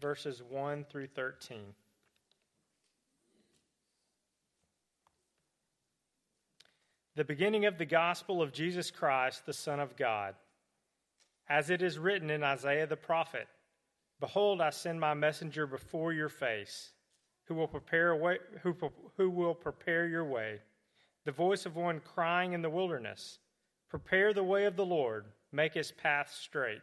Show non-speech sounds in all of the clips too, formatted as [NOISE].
verses 1 through 13. The beginning of the gospel of Jesus Christ, the Son of God. As it is written in Isaiah the prophet Behold, I send my messenger before your face, who will prepare, way, who, who will prepare your way. The voice of one crying in the wilderness Prepare the way of the Lord, make his path straight.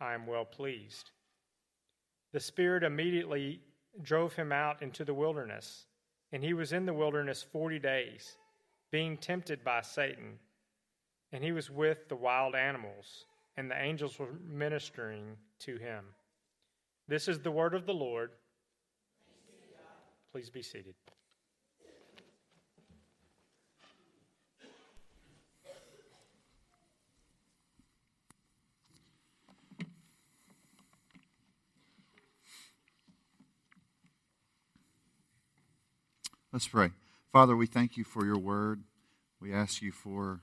I am well pleased. The Spirit immediately drove him out into the wilderness, and he was in the wilderness forty days, being tempted by Satan. And he was with the wild animals, and the angels were ministering to him. This is the word of the Lord. Please be seated. Let's pray. Father, we thank you for your word. We ask you for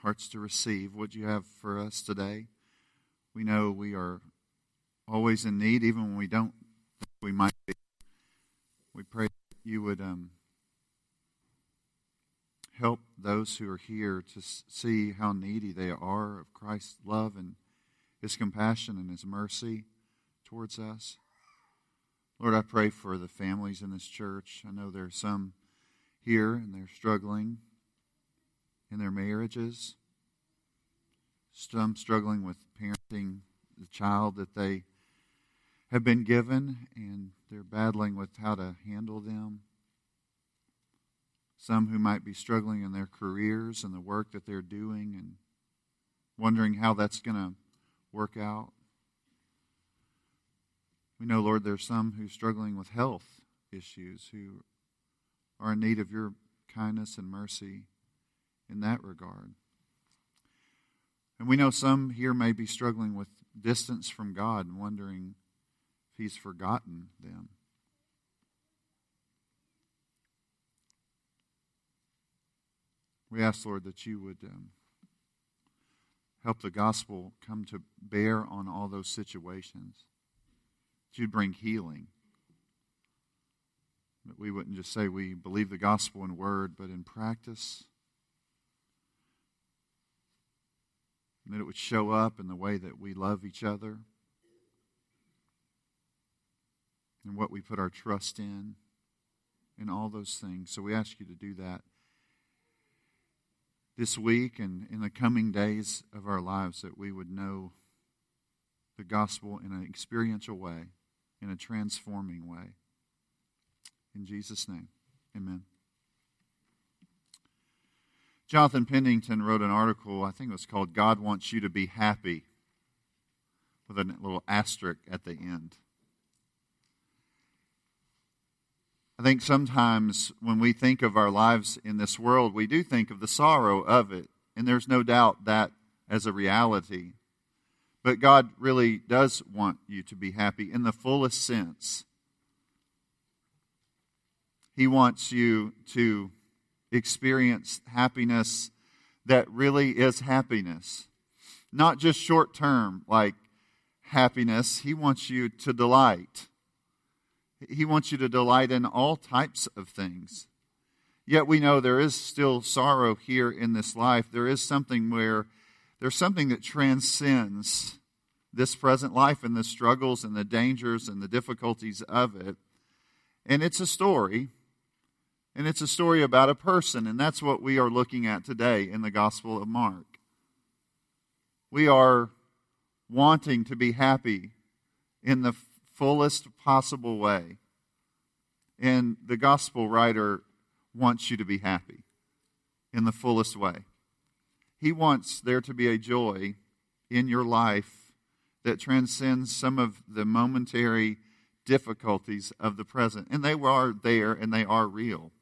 hearts to receive what you have for us today. We know we are always in need, even when we don't we might be. We pray that you would um, help those who are here to see how needy they are of Christ's love and his compassion and his mercy towards us. Lord, I pray for the families in this church. I know there are some here and they're struggling in their marriages, some struggling with parenting the child that they have been given and they're battling with how to handle them. Some who might be struggling in their careers and the work that they're doing and wondering how that's going to work out. We know, Lord, there's some who are struggling with health issues who are in need of your kindness and mercy in that regard. And we know some here may be struggling with distance from God and wondering if He's forgotten them. We ask, Lord, that you would um, help the gospel come to bear on all those situations that you'd bring healing. That we wouldn't just say we believe the gospel in word, but in practice. And that it would show up in the way that we love each other and what we put our trust in, and all those things. So we ask you to do that this week and in the coming days of our lives, that we would know the gospel in an experiential way in a transforming way. In Jesus' name, amen. Jonathan Pennington wrote an article, I think it was called God Wants You to Be Happy, with a little asterisk at the end. I think sometimes when we think of our lives in this world, we do think of the sorrow of it. And there's no doubt that as a reality. But God really does want you to be happy in the fullest sense. He wants you to experience happiness that really is happiness. Not just short term, like happiness. He wants you to delight. He wants you to delight in all types of things. Yet we know there is still sorrow here in this life. There is something where there's something that transcends this present life and the struggles and the dangers and the difficulties of it. And it's a story, and it's a story about a person, and that's what we are looking at today in the Gospel of Mark. We are wanting to be happy in the fullest possible way. And the gospel writer wants you to be happy in the fullest way. He wants there to be a joy in your life that transcends some of the momentary difficulties of the present. And they are there and they are real.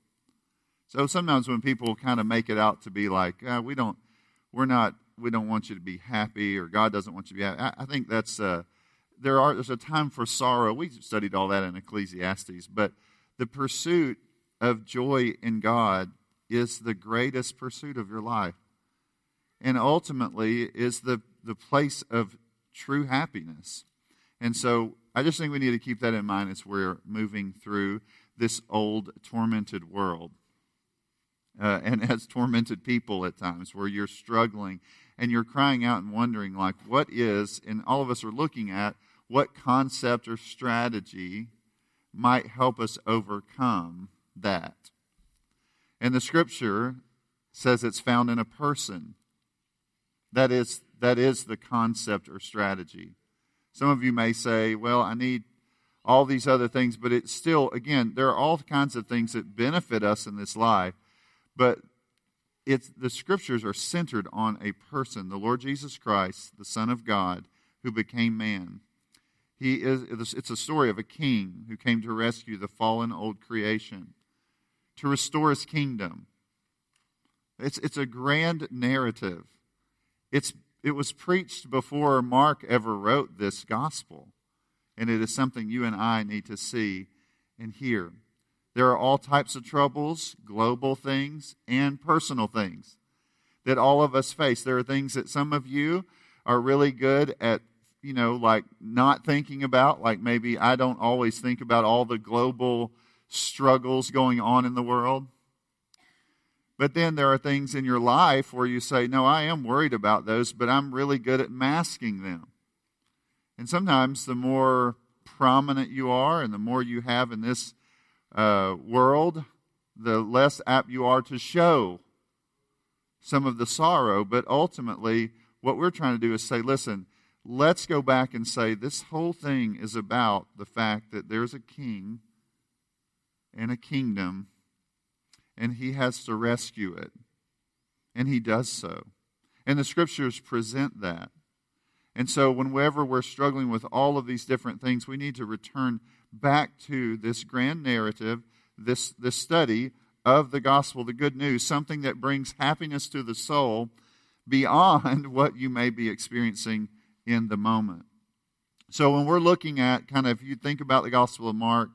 So sometimes when people kind of make it out to be like, uh, we don't, we're not, we don't want you to be happy or God doesn't want you to be happy. I, I think that's, uh, there are, there's a time for sorrow. We studied all that in Ecclesiastes, but the pursuit of joy in God is the greatest pursuit of your life. And ultimately is the, the place of true happiness. And so I just think we need to keep that in mind as we're moving through this old, tormented world. Uh, and [LAUGHS] as tormented people at times, where you're struggling and you're crying out and wondering, like, what is, and all of us are looking at what concept or strategy might help us overcome that. And the scripture says it's found in a person. That is, that is the concept or strategy. Some of you may say, well, I need all these other things, but it's still, again, there are all kinds of things that benefit us in this life, but it's, the scriptures are centered on a person, the Lord Jesus Christ, the Son of God, who became man. He is, it's a story of a king who came to rescue the fallen old creation, to restore his kingdom. It's, it's a grand narrative. It's, it was preached before Mark ever wrote this gospel, and it is something you and I need to see and hear. There are all types of troubles, global things, and personal things that all of us face. There are things that some of you are really good at, you know, like not thinking about, like maybe I don't always think about all the global struggles going on in the world. But then there are things in your life where you say, No, I am worried about those, but I'm really good at masking them. And sometimes the more prominent you are and the more you have in this uh, world, the less apt you are to show some of the sorrow. But ultimately, what we're trying to do is say, listen, let's go back and say this whole thing is about the fact that there's a king and a kingdom and he has to rescue it. And he does so. And the scriptures present that. And so, whenever we're struggling with all of these different things, we need to return back to this grand narrative, this, this study of the gospel, the good news, something that brings happiness to the soul beyond [LAUGHS] what you may be experiencing in the moment. So, when we're looking at kind of, if you think about the Gospel of Mark,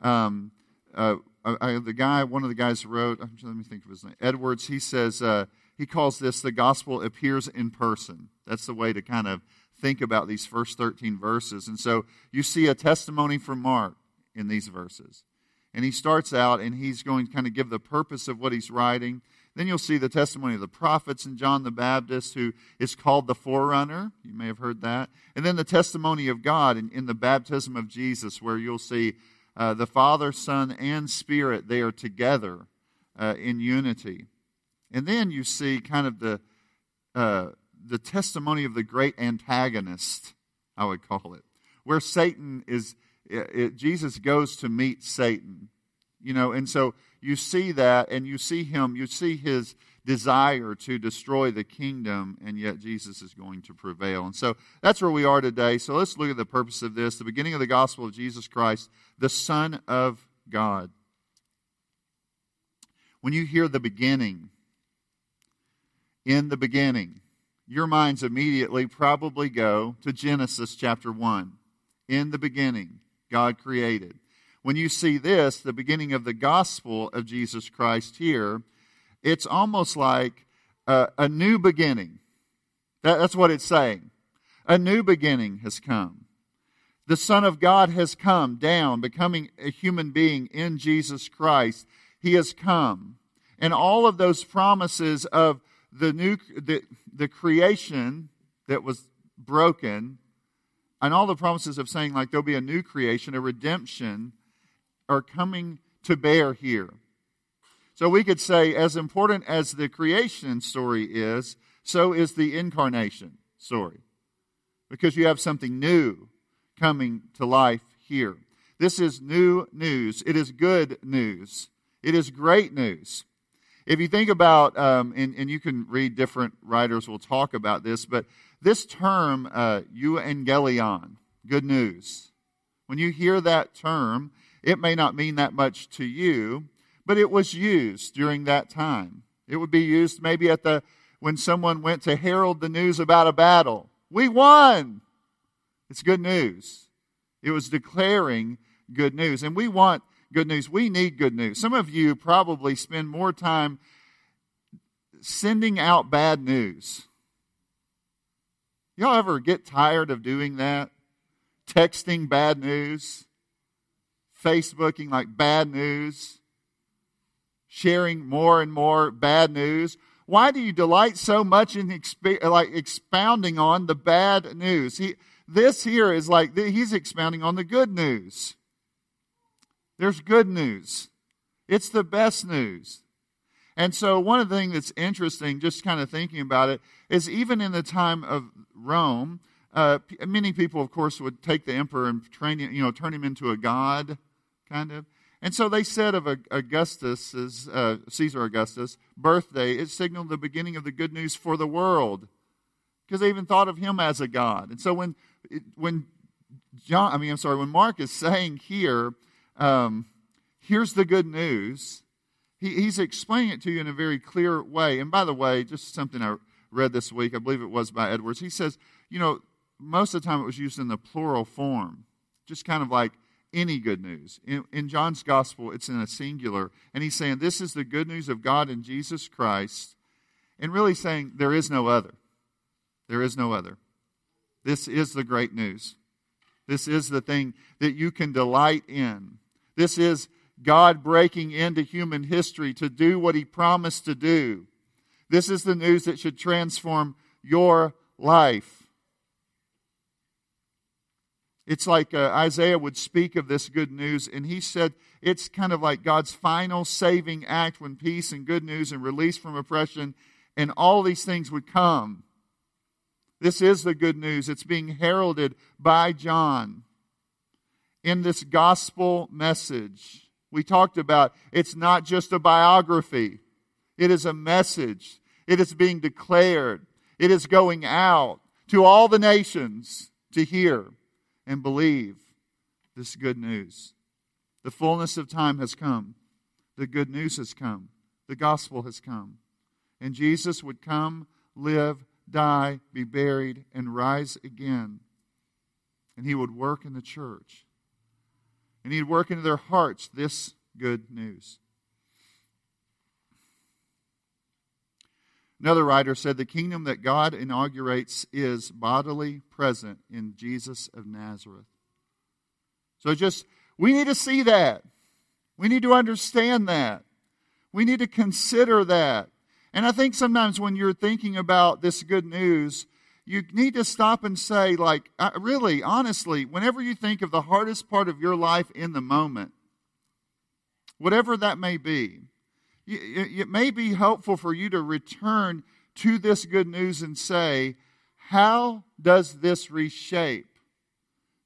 um, uh, I, the guy, one of the guys wrote, let me think of his name, Edwards, he says, uh, he calls this the gospel appears in person. That's the way to kind of think about these first 13 verses. And so you see a testimony from Mark in these verses. And he starts out and he's going to kind of give the purpose of what he's writing. Then you'll see the testimony of the prophets and John the Baptist, who is called the forerunner. You may have heard that. And then the testimony of God in, in the baptism of Jesus, where you'll see uh, the Father, Son, and Spirit, they are together uh, in unity. And then you see kind of the, uh, the testimony of the great antagonist, I would call it, where Satan is, it, it, Jesus goes to meet Satan. You know, and so you see that, and you see him, you see his desire to destroy the kingdom, and yet Jesus is going to prevail. And so that's where we are today. So let's look at the purpose of this the beginning of the gospel of Jesus Christ, the Son of God. When you hear the beginning, in the beginning, your minds immediately probably go to Genesis chapter 1. In the beginning, God created. When you see this, the beginning of the gospel of Jesus Christ here, it's almost like a, new beginning. That, that's what it's saying. A new beginning has come. The Son of God has come down, becoming a human being in Jesus Christ. He has come. And all of those promises of the new the, the creation that was broken and all the promises of saying, like, there'll be a new creation, a redemption, are coming to bear here. So we could say, as important as the creation story is, so is the incarnation story. Because you have something new coming to life here. This is new news. It is good news. It is great news. If you think about, um, and, and you can read different writers will talk about this, but this term, uh, euangelion, good news, when you hear that term, it may not mean that much to you, but it was used during that time. It would be used maybe at the when someone went to herald the news about a battle. We won. It's good news. It was declaring good news. And we want good news. We need good news. Some of you probably spend more time sending out bad news. Y'all ever get tired of doing that? Texting bad news, Facebooking like bad news, sharing more and more bad news. Why do you delight so much in exp- like expounding on the bad news? He, this here is like he's expounding on the good news. There's good news. It's the best news. And so, one of the things that's interesting, just kind of thinking about it, is even in the time of Rome, uh, many people, of course, would take the emperor and train you know, turn him into a god, kind of. And so they said of Augustus, uh, Caesar Augustus' birthday, it signaled the beginning of the good news for the world, because they even thought of him as a god. And so when when John, I mean, I'm sorry, when Mark is saying here um, here's the good news. He, he's explaining it to you in a very clear way. And by the way, just something I read this week, I believe it was by Edwards. He says, you know, most of the time it was used in the plural form, just kind of like any good news. In, in, John's gospel, it's in a singular. And he's saying, This is the good news of God in Jesus Christ. And really saying, There is no other. There is no other. This is the great news. This is the thing that you can delight in. This is God breaking into human history to do what he promised to do. This is the news that should transform your life. It's like uh, Isaiah would speak of this good news, and he said it's kind of like God's final saving act when peace and good news and release from oppression and all these things would come. This is the good news. It's being heralded by John in this gospel message. We talked about it's not just a biography, it is a message. It is being declared, it is going out to all the nations to hear and believe this good news. The fullness of time has come, the good news has come, the gospel has come. And Jesus would come, live, die, be buried, and rise again. And he would work in the church and he'd work into their hearts this good news. Another writer said the kingdom that God inaugurates is bodily present in Jesus of Nazareth. So just, we need to see that. We need to understand that. We need to consider that. And I think sometimes when you're thinking about this good news, you need to stop and say, like, uh, really, honestly, whenever you think of the hardest part of your life in the moment, whatever that may be, it may be helpful for you to return to this good news and say, how does this reshape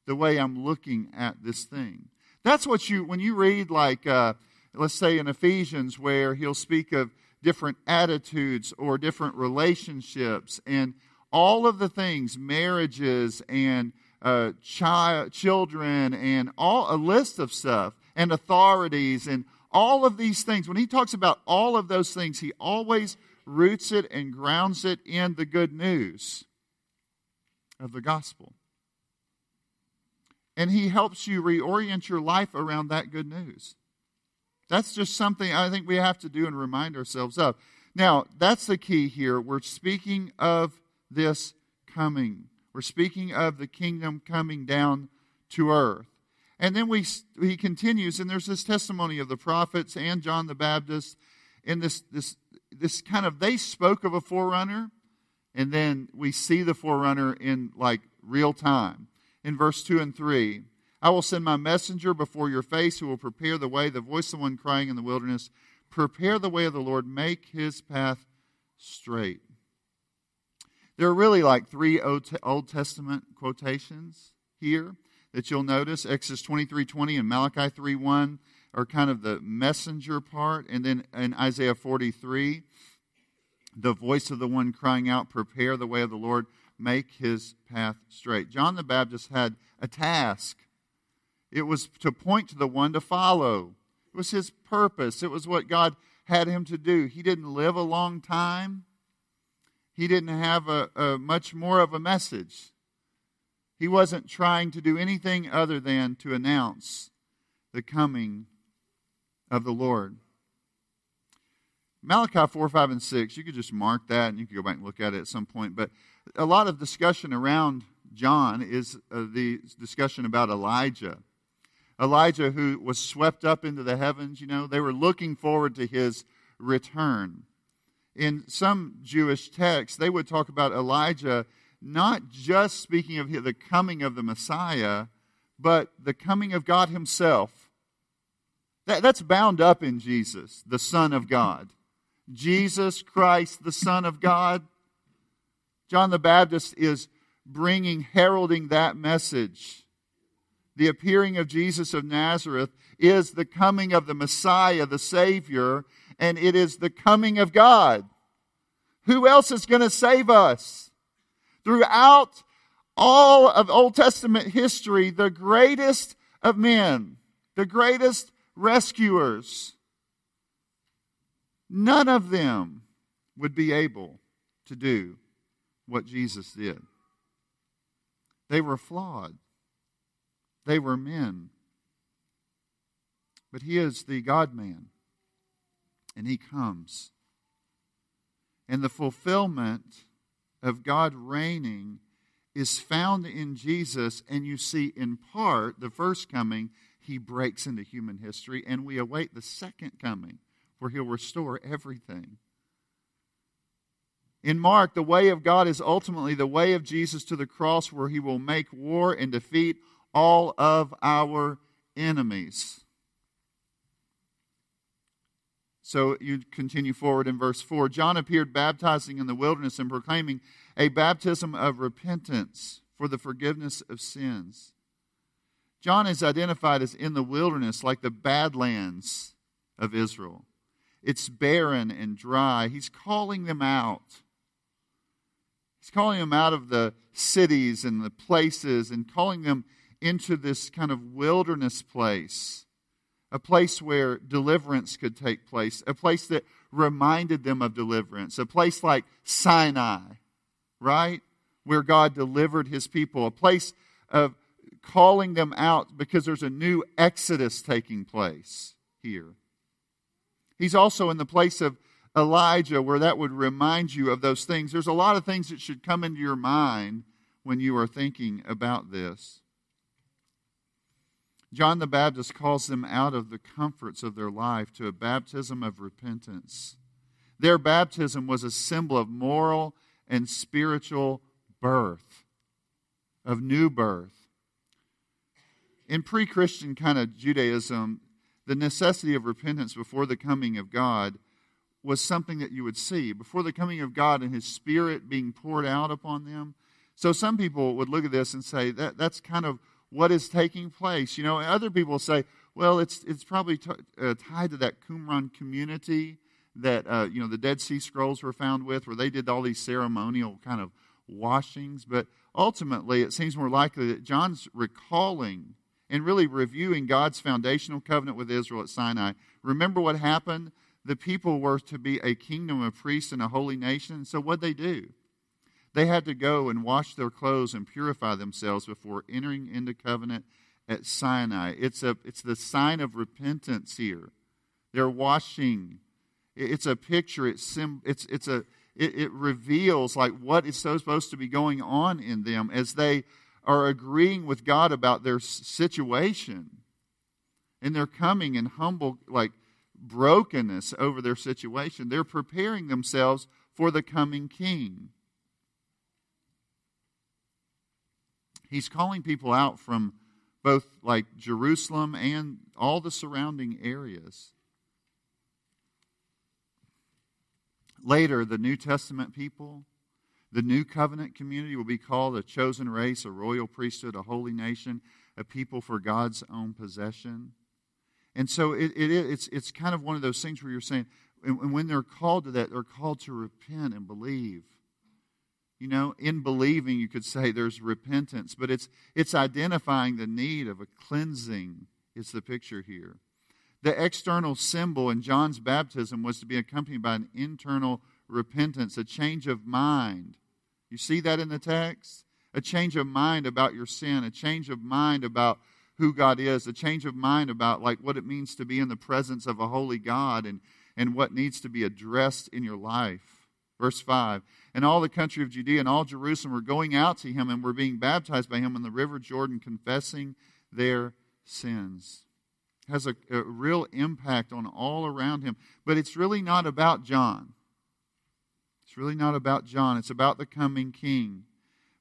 the way I'm looking at this thing? That's what you, when you read, like, uh, let's say in Ephesians, where he'll speak of different attitudes or different relationships and all of the things, marriages and uh, child, children, and all a list of stuff, and authorities, and all of these things. When he talks about all of those things, he always roots it and grounds it in the good news of the gospel. And he helps you reorient your life around that good news. That's just something I think we have to do and remind ourselves of. Now, that's the key here. We're speaking of this coming. We're speaking of the kingdom coming down to earth. And then we, he continues, and there's this testimony of the prophets and John the Baptist, and this, this, this kind of, they spoke of a forerunner, and then we see the forerunner in like real time. in verse 2 and 3. I will send my messenger before your face who will prepare the way, the voice of one crying in the wilderness, Prepare the way of the Lord, make his path straight. There are really like three Old Testament quotations here that you'll notice. Exodus 23 20 and Malachi 3 1 are kind of the messenger part. And then in Isaiah 43, the voice of the one crying out, Prepare the way of the Lord, make his path straight. John the Baptist had a task. It was to point to the one to follow. It was his purpose. It was what God had him to do. He didn't live a long time. He didn't have a, a much more of a message. He wasn't trying to do anything other than to announce the coming of the Lord. Malachi 4, 5, and 6, you could just mark that and you could go back and look at it at some point. But a lot of discussion around John is uh, the discussion about Elijah. Elijah, who was swept up into the heavens, you know, they were looking forward to his return. In some Jewish texts, they would talk about Elijah not just speaking of the coming of the Messiah, but the coming of God Himself. That, that's bound up in Jesus, the Son of God. Jesus Christ, the Son of God. John the Baptist is bringing, heralding that message. The appearing of Jesus of Nazareth is the coming of the Messiah, the Savior, and it is the coming of God. Who else is going to save us? Throughout all of Old Testament history, the greatest of men, the greatest rescuers, none of them would be able to do what Jesus did. They were flawed. They were men. But he is the God man. And he comes. And the fulfillment of God reigning is found in Jesus. And you see, in part, the first coming, he breaks into human history. And we await the second coming, where he'll restore everything. In Mark, the way of God is ultimately the way of Jesus to the cross, where he will make war and defeat all of our enemies. So you continue forward in verse 4. John appeared baptizing in the wilderness and proclaiming a baptism of repentance for the forgiveness of sins. John is identified as in the wilderness, like the badlands of Israel. It's barren and dry. He's calling them out. He's calling them out of the cities and the places and calling them into this kind of wilderness place, a place where deliverance could take place, a place that reminded them of deliverance, a place like Sinai, right? Where God delivered his people, a place of calling them out because there's a new exodus taking place here. He's also in the place of Elijah, where that would remind you of those things. There's a lot of things that should come into your mind when you are thinking about this. John the Baptist calls them out of the comforts of their life to a baptism of repentance. Their baptism was a symbol of moral and spiritual birth, of new birth. In pre Christian kind of Judaism, the necessity of repentance before the coming of God was something that you would see. Before the coming of God and His Spirit being poured out upon them. So some people would look at this and say that that's kind of what is taking place. You know, other people say, well, it's, it's probably t- uh, tied to that Qumran community that, uh, you know, the Dead Sea Scrolls were found with, where they did all these ceremonial kind of washings. But ultimately, it seems more likely that John's recalling and really reviewing God's foundational covenant with Israel at Sinai. Remember what happened? The people were to be a kingdom of priests and a holy nation. So what they do? They had to go and wash their clothes and purify themselves before entering into covenant at Sinai. It's, a, it's the sign of repentance here. They're washing. It's a picture. It's, sim, it's, it's a, it, it reveals like what is so supposed to be going on in them as they are agreeing with God about their situation. And they're coming in humble, like brokenness over their situation. They're preparing themselves for the coming king. He's calling people out from both like Jerusalem and all the surrounding areas. Later, the New Testament people, the New Covenant community will be called a chosen race, a royal priesthood, a holy nation, a people for God's own possession. And so it, it, it's, it's kind of one of those things where you're saying, and when they're called to that, they're called to repent and believe. You know, in believing, you could say there's repentance, but it's, it's identifying the need of a cleansing, is the picture here. The external symbol in John's baptism was to be accompanied by an internal repentance, a change of mind. You see that in the text? A change of mind about your sin, a change of mind about who God is, a change of mind about like what it means to be in the presence of a holy God and, and what needs to be addressed in your life. Verse 5 And all the country of Judea and all Jerusalem were going out to him and were being baptized by him in the river Jordan, confessing their sins. Has a, a real impact on all around him. But it's really not about John. It's really not about John. It's about the coming king.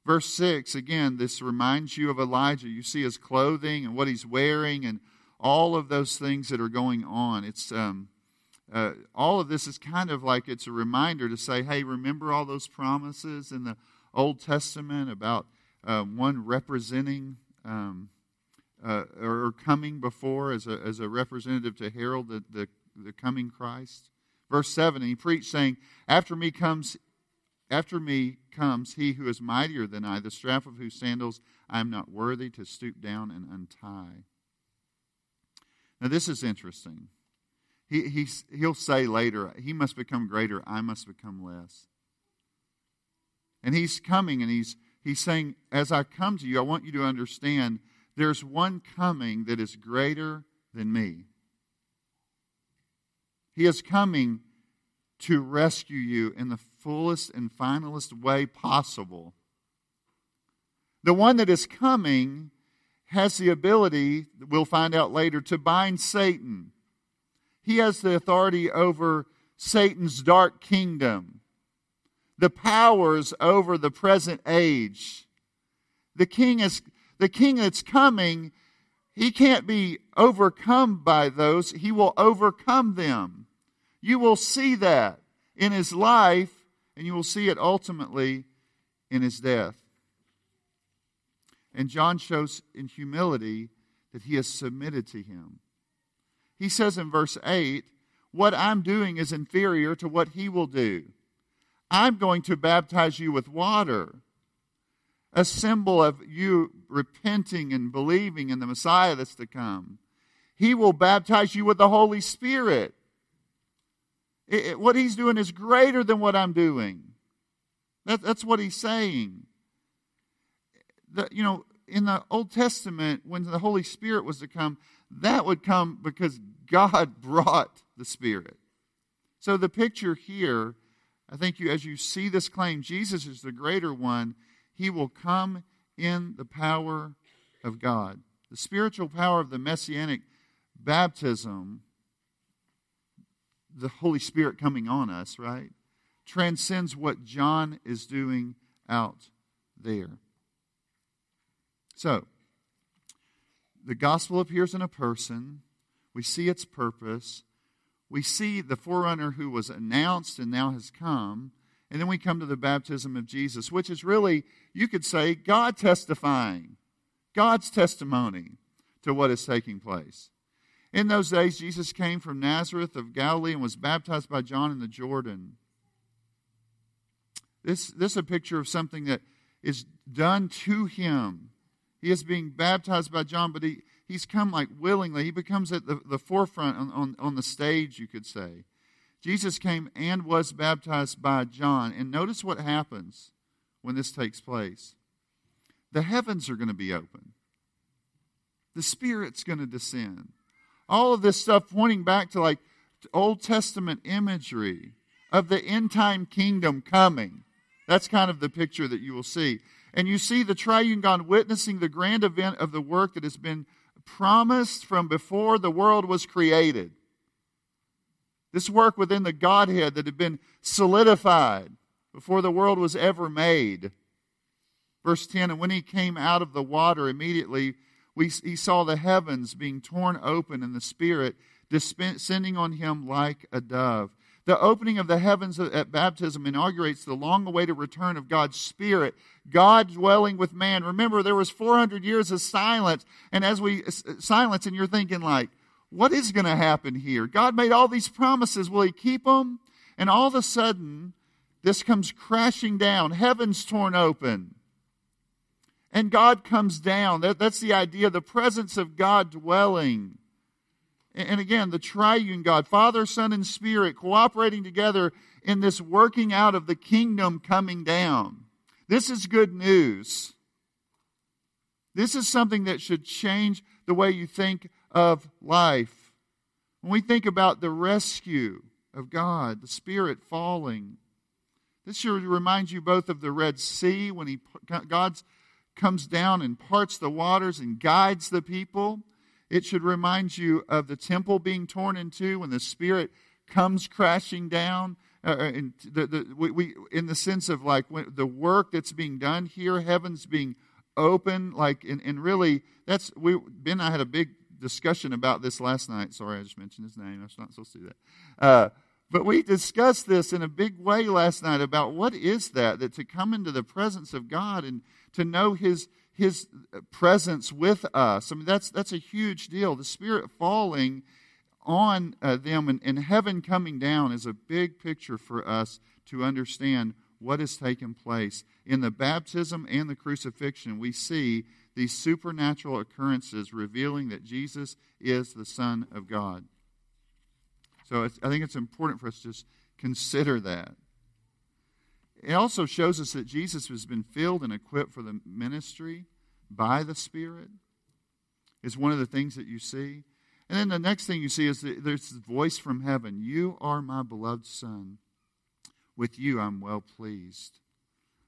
Verse 6, again, this reminds you of Elijah. You see his clothing and what he's wearing and all of those things that are going on. It's um, uh, all of this is kind of like it's a reminder to say, hey, remember all those promises in the Old Testament about uh, one representing um, uh, or coming before as a, as a representative to herald the, the, the coming Christ? Verse 7, he preached, saying, After me comes after me comes he who is mightier than I, the strap of whose sandals I am not worthy to stoop down and untie. Now, this is interesting. He, he, he'll say later, He must become greater, I must become less. And he's coming and he's, he's saying, As I come to you, I want you to understand there's one coming that is greater than me. He is coming to rescue you in the fullest and finalist way possible. The one that is coming has the ability, we'll find out later, to bind Satan he has the authority over Satan's dark kingdom, the powers over the present age. The king is the king that's coming, he can't be overcome by those. He will overcome them. You will see that in his life, and you will see it ultimately in his death. And John shows in humility that he has submitted to him. He says in verse 8, What I'm doing is inferior to what he will do. I'm going to baptize you with water, a symbol of you repenting and believing in the Messiah that's to come. He will baptize you with the Holy Spirit. It, it, what he's doing is greater than what I'm doing. That, that's what he's saying. The, you know, in the Old Testament, when the Holy Spirit was to come, that would come because God brought the Spirit. So the picture here, I think you, as you see this claim, Jesus is the greater one. He will come in the power of God. The spiritual power of the messianic baptism, the Holy Spirit coming on us, right, transcends what John is doing out there. So, the gospel appears in a person. We see its purpose. We see the forerunner who was announced and now has come. And then we come to the baptism of Jesus, which is really, you could say, God testifying, God's testimony to what is taking place. In those days, Jesus came from Nazareth of Galilee and was baptized by John in the Jordan. This, this is a picture of something that is done to him he is being baptized by John, but he, he's come like willingly. He becomes at the, the forefront on, on, on the stage, you could say. Jesus came and was baptized by John. And notice what happens when this takes place the heavens are going to be open, the Spirit's going to descend. All of this stuff pointing back to like Old Testament imagery of the end time kingdom coming. That's kind of the picture that you will see. And you see the triune God witnessing the grand event of the work that has been promised from before the world was created. This work within the Godhead that had been solidified before the world was ever made. Verse 10 And when he came out of the water, immediately we, he saw the heavens being torn open and the Spirit descending on him like a dove. The opening of the heavens at baptism inaugurates the long awaited return of God's Spirit, God dwelling with man. Remember, there was 400 years of silence, and as we silence, and you're thinking, like, what is going to happen here? God made all these promises. Will He keep them? And all of a sudden, this comes crashing down. Heaven's torn open. And God comes down. That, that's the idea, the presence of God dwelling. And again, the triune God, Father, Son, and Spirit cooperating together in this working out of the kingdom coming down. This is good news. This is something that should change the way you think of life. When we think about the rescue of God, the Spirit falling, this should remind you both of the Red Sea when he, God comes down and parts the waters and guides the people it should remind you of the temple being torn in two when the Spirit comes crashing down. Uh, uh in, the, the, we, we, in the sense of like the work that's being done here, heaven's being open, like, and, and really, that's, we, Ben and I had a big discussion about this last night. Sorry, I just mentioned his name. I was not supposed to do that. Uh, but we discussed this in a big way last night about what is that, that to come into the presence of God and to know His, his presence with us. I mean, that's, that's a huge deal. The Spirit falling on uh, them and, and heaven coming down is a big picture for us to understand what has taken place. In the baptism and the crucifixion, we see these supernatural occurrences revealing that Jesus is the Son of God. So I think it's important for us to just consider that. It also shows us that Jesus has been filled and equipped for the ministry by the Spirit, is one of the things that you see. And then the next thing you see is that there's this voice from heaven You are my beloved Son. With you I'm well pleased.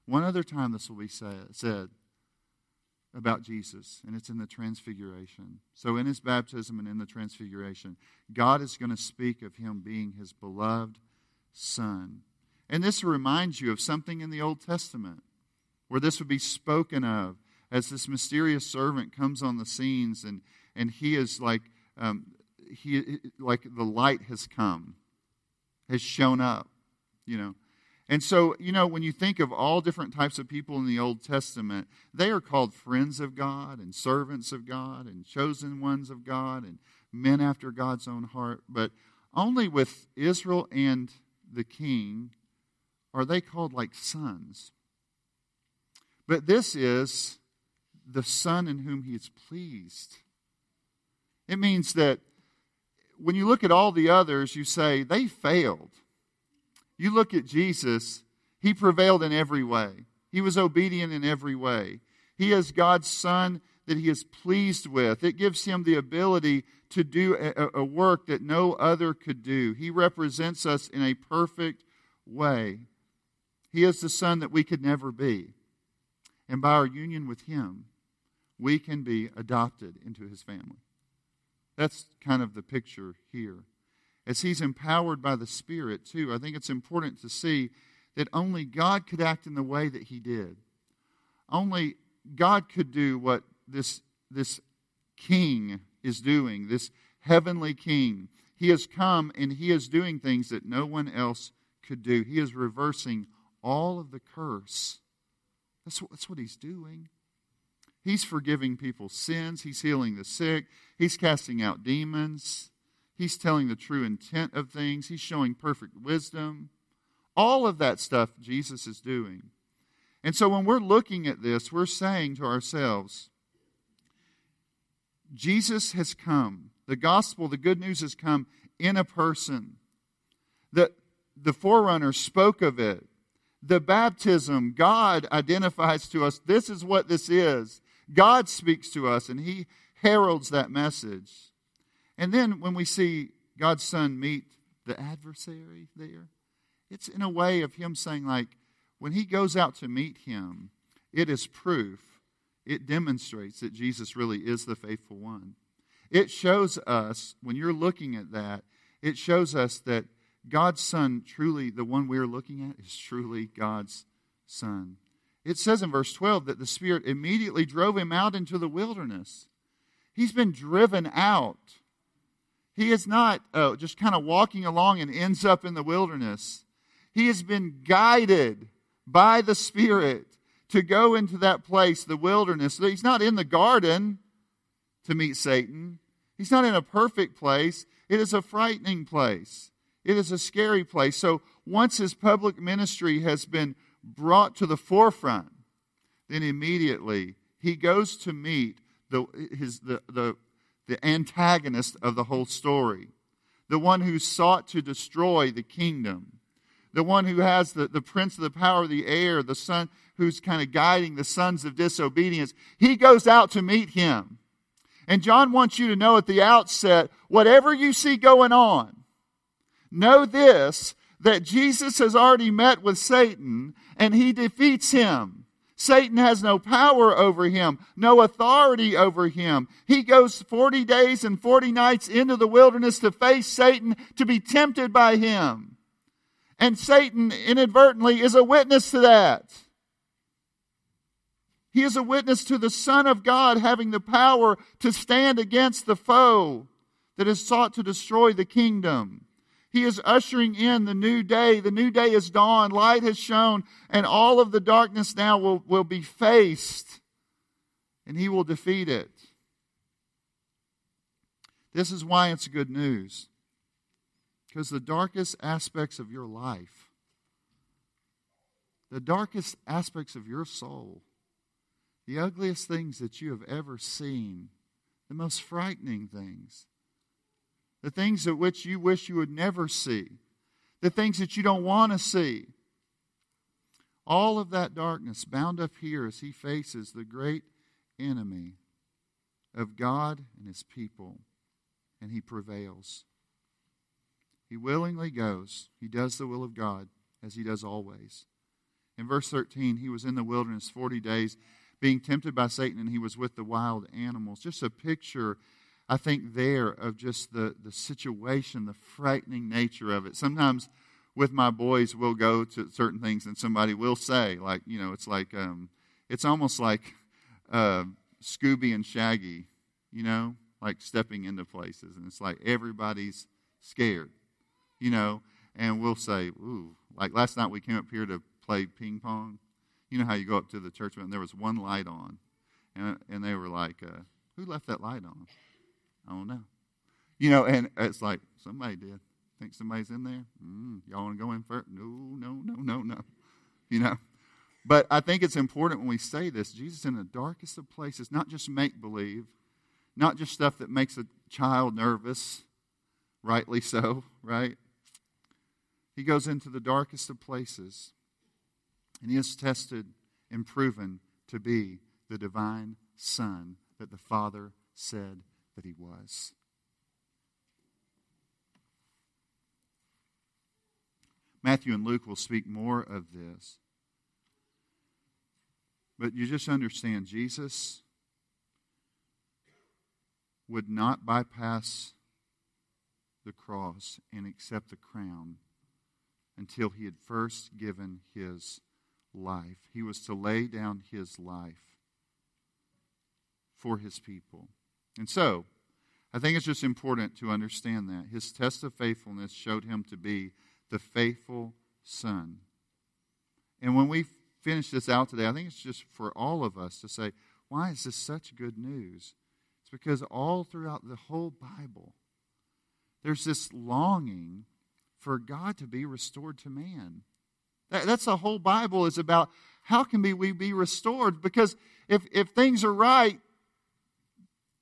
One other time this will be said about Jesus, and it's in the Transfiguration. So, in his baptism and in the Transfiguration, God is going to speak of him being his beloved Son. And this reminds you of something in the Old Testament where this would be spoken of as this mysterious servant comes on the scenes and, and he is like, um, he, like the light has come, has shown up, you know. And so, you know, when you think of all different types of people in the Old Testament, they are called friends of God and servants of God and chosen ones of God and men after God's own heart. But only with Israel and the king are they called like sons. But this is the Son in whom He is pleased. It means that when you look at all the others, you say, they failed. You look at Jesus, He prevailed in every way, He was obedient in every way. He is God's Son that He is pleased with. It gives Him the ability to do a, a work that no other could do. He represents us in a perfect way. He is the son that we could never be. And by our union with Him, we can be adopted into His family. That's kind of the picture here. As He's empowered by the Spirit, too, I think it's important to see that only God could act in the way that He did. Only God could do what this, this king is doing, this heavenly king. He has come and He is doing things that no one else could do. He is reversing all of the curse. That's what, that's what he's doing. He's forgiving people's sins. He's healing the sick. He's casting out demons. He's telling the true intent of things. He's showing perfect wisdom. All of that stuff Jesus is doing. And so when we're looking at this, we're saying to ourselves, Jesus has come. The gospel, the good news has come in a person. The, the forerunner spoke of it the baptism, God identifies to us this is what this is. God speaks to us and He heralds that message. And then when we see God's Son meet the adversary there, it's in a way of Him saying, like, when He goes out to meet Him, it is proof, it demonstrates that Jesus really is the faithful one. It shows us, when you're looking at that, it shows us that God's Son, truly, the one we're looking at, is truly God's Son. it says in verse 12 that the Spirit immediately drove him out into the wilderness. He's been driven out. He is not uh, just kind of walking along and ends up in the wilderness. He has been guided by the Spirit to go into that place, the wilderness. He's not in the garden to meet Satan. He's not in a perfect place. It is a frightening place. It is a scary place. So once his public ministry has been brought to the forefront, then immediately he goes to meet the, his, the, the, the antagonist of the whole story, the one who sought to destroy the kingdom, the one who has the, the prince of the power of the air, the son who's kind of guiding the sons of disobedience. He goes out to meet him. And John wants you to know at the outset whatever you see going on, know this that Jesus has already met with Satan and he defeats him. Satan has no power over him, no authority over him. He goes 40 days and 40 nights into the wilderness to face Satan, to be tempted by him. And Satan inadvertently is a witness to that. He is a witness to the Son of God having the power to stand against the foe that has sought to destroy the kingdom. He is ushering in the new day. The new day is dawn. Light has shone, and all of the darkness now will, will be faced, and he will defeat it. This is why it's good news. Because the darkest aspects of your life, the darkest aspects of your soul, the ugliest things that you have ever seen, the most frightening things, the things that which you wish you would never see, the things that you don't want to see. All of that darkness bound up here as he faces the great enemy of God and his people, and he prevails. He willingly goes. He does the will of God as he does always. In verse 13, he was in the wilderness 40 days, being tempted by Satan, and he was with the wild animals. Just a picture I think, there of just the, the situation, the frightening nature of it. Sometimes with my boys, we'll go to certain things and somebody will say, like, you know, it's like, um, it's almost like uh, Scooby and Shaggy, you know, like stepping into places. And it's like everybody's scared, you know, and we'll say, ooh, like last night we came up here to play ping pong. You know how you go up to the church and there was one light on. And, and they were like, uh, who left that light on? I don't know. You know, and it's like, somebody did. Think somebody's in there? Mm, y'all want to go in first? No, no, no, no, no. You know? But I think it's important when we say this Jesus in the darkest of places, not just make believe, not just stuff that makes a child nervous, rightly so, right? He goes into the darkest of places, and he is tested and proven to be the divine Son that the Father said that he was. Matthew and Luke will speak more of this. But you just understand, Jesus would not bypass the cross and accept the crown until he had first given his life. He was to lay down his life for his people. And so, I think it's just important to understand that. His test of faithfulness showed him to be the faithful son. And when we finish this out today, I think it's just for all of us to say, why is this such good news? It's because all throughout the whole Bible, there's this longing for God to be restored to man. That, that's the whole Bible is about how can we be restored? Because if, if things are right,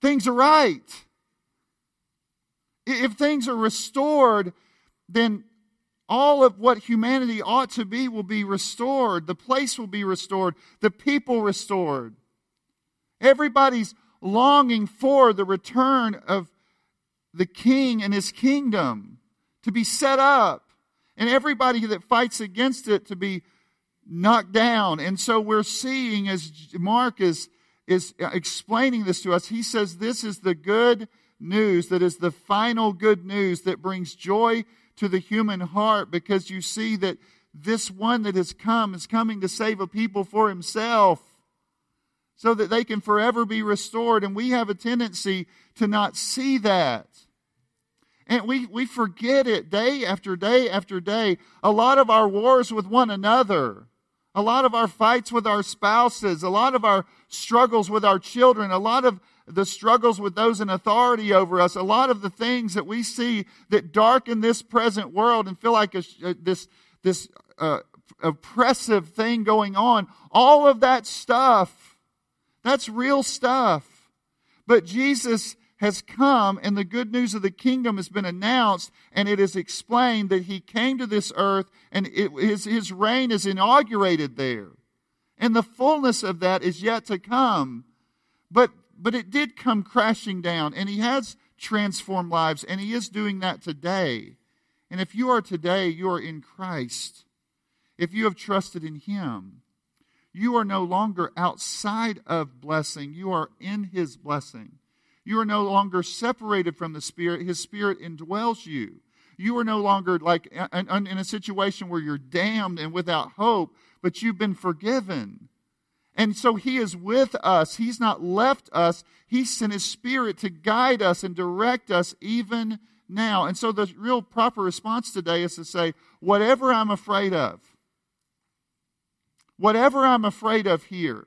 things are right. If things are restored, then all of what humanity ought to be will be restored. The place will be restored. The people restored. Everybody's longing for the return of the king and his kingdom to be set up, and everybody that fights against it to be knocked down. And so we're seeing, as Mark is is uh, explaining this to us. He says this is the good news that is the final good news that brings joy to the human heart because you see that this one that has come is coming to save a people for himself so that they can forever be restored. And we have a tendency to not see that. And we, we forget it day after day after day. A lot of our wars with one another, a lot of our fights with our spouses, a lot of our struggles with our children, a lot of the struggles with those in authority over us, a lot of the things that we see that darken this present world and feel like a, uh, this, this uh, oppressive thing going on, all of that stuff, that's real stuff. But Jesus has come and the good news of the kingdom has been announced and it is explained that he came to this earth and it, his, his reign is inaugurated there. And the fullness of that is yet to come. But, but it did come crashing down and he has transformed lives and he is doing that today. And if you are today, you are in Christ. If you have trusted in him, you are no longer outside of blessing. You are in his blessing. You are no longer separated from the Spirit. His Spirit indwells you. You are no longer like uh, in a situation where you're damned and without hope, but you've been forgiven. And so He is with us. He's not left us. He sent His Spirit to guide us and direct us even now. And so the real proper response today is to say, whatever I'm afraid of, whatever I'm afraid of here,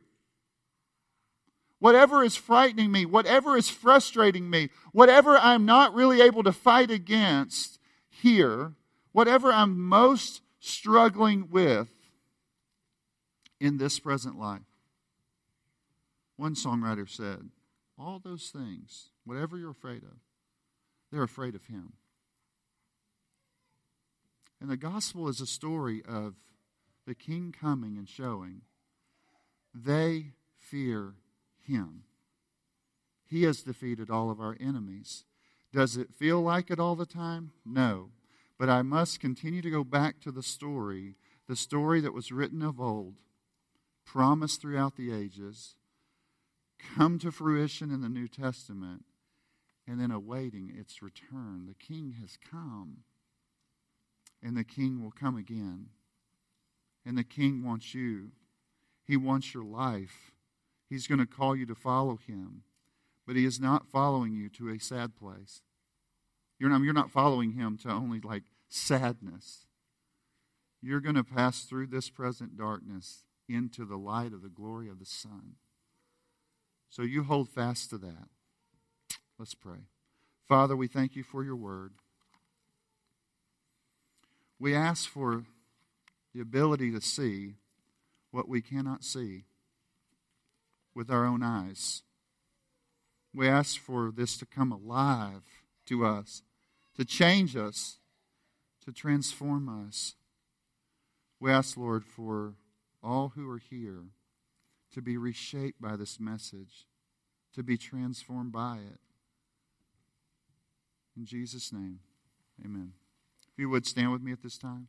whatever is frightening me, whatever is frustrating me, whatever I'm not really able to fight against here, whatever I'm most struggling with in this present life. One songwriter said, All those things, whatever you're afraid of, they're afraid of Him. And the gospel is a story of the king coming and showing they fear him. He has defeated all of our enemies. Does it feel like it all the time? No. But I must continue to go back to the story, the story that was written of old, promised throughout the ages, come to fruition in the New Testament, and then awaiting its return. The King has come, and the King will come again. And the King wants you, He wants your life. He's going to call you to follow him. But he is not following you to a sad place. You're not, you're not following him to only like sadness. You're going to pass through this present darkness into the light of the glory of the sun. So you hold fast to that. Let's pray. Father, we thank you for your word. We ask for the ability to see what we cannot see with our own eyes. We ask for this to come alive to us, to change us, to transform us. We ask, Lord, for all who are here to be reshaped by this message, to be transformed by it. In Jesus' name, amen. If you would stand with me at this time.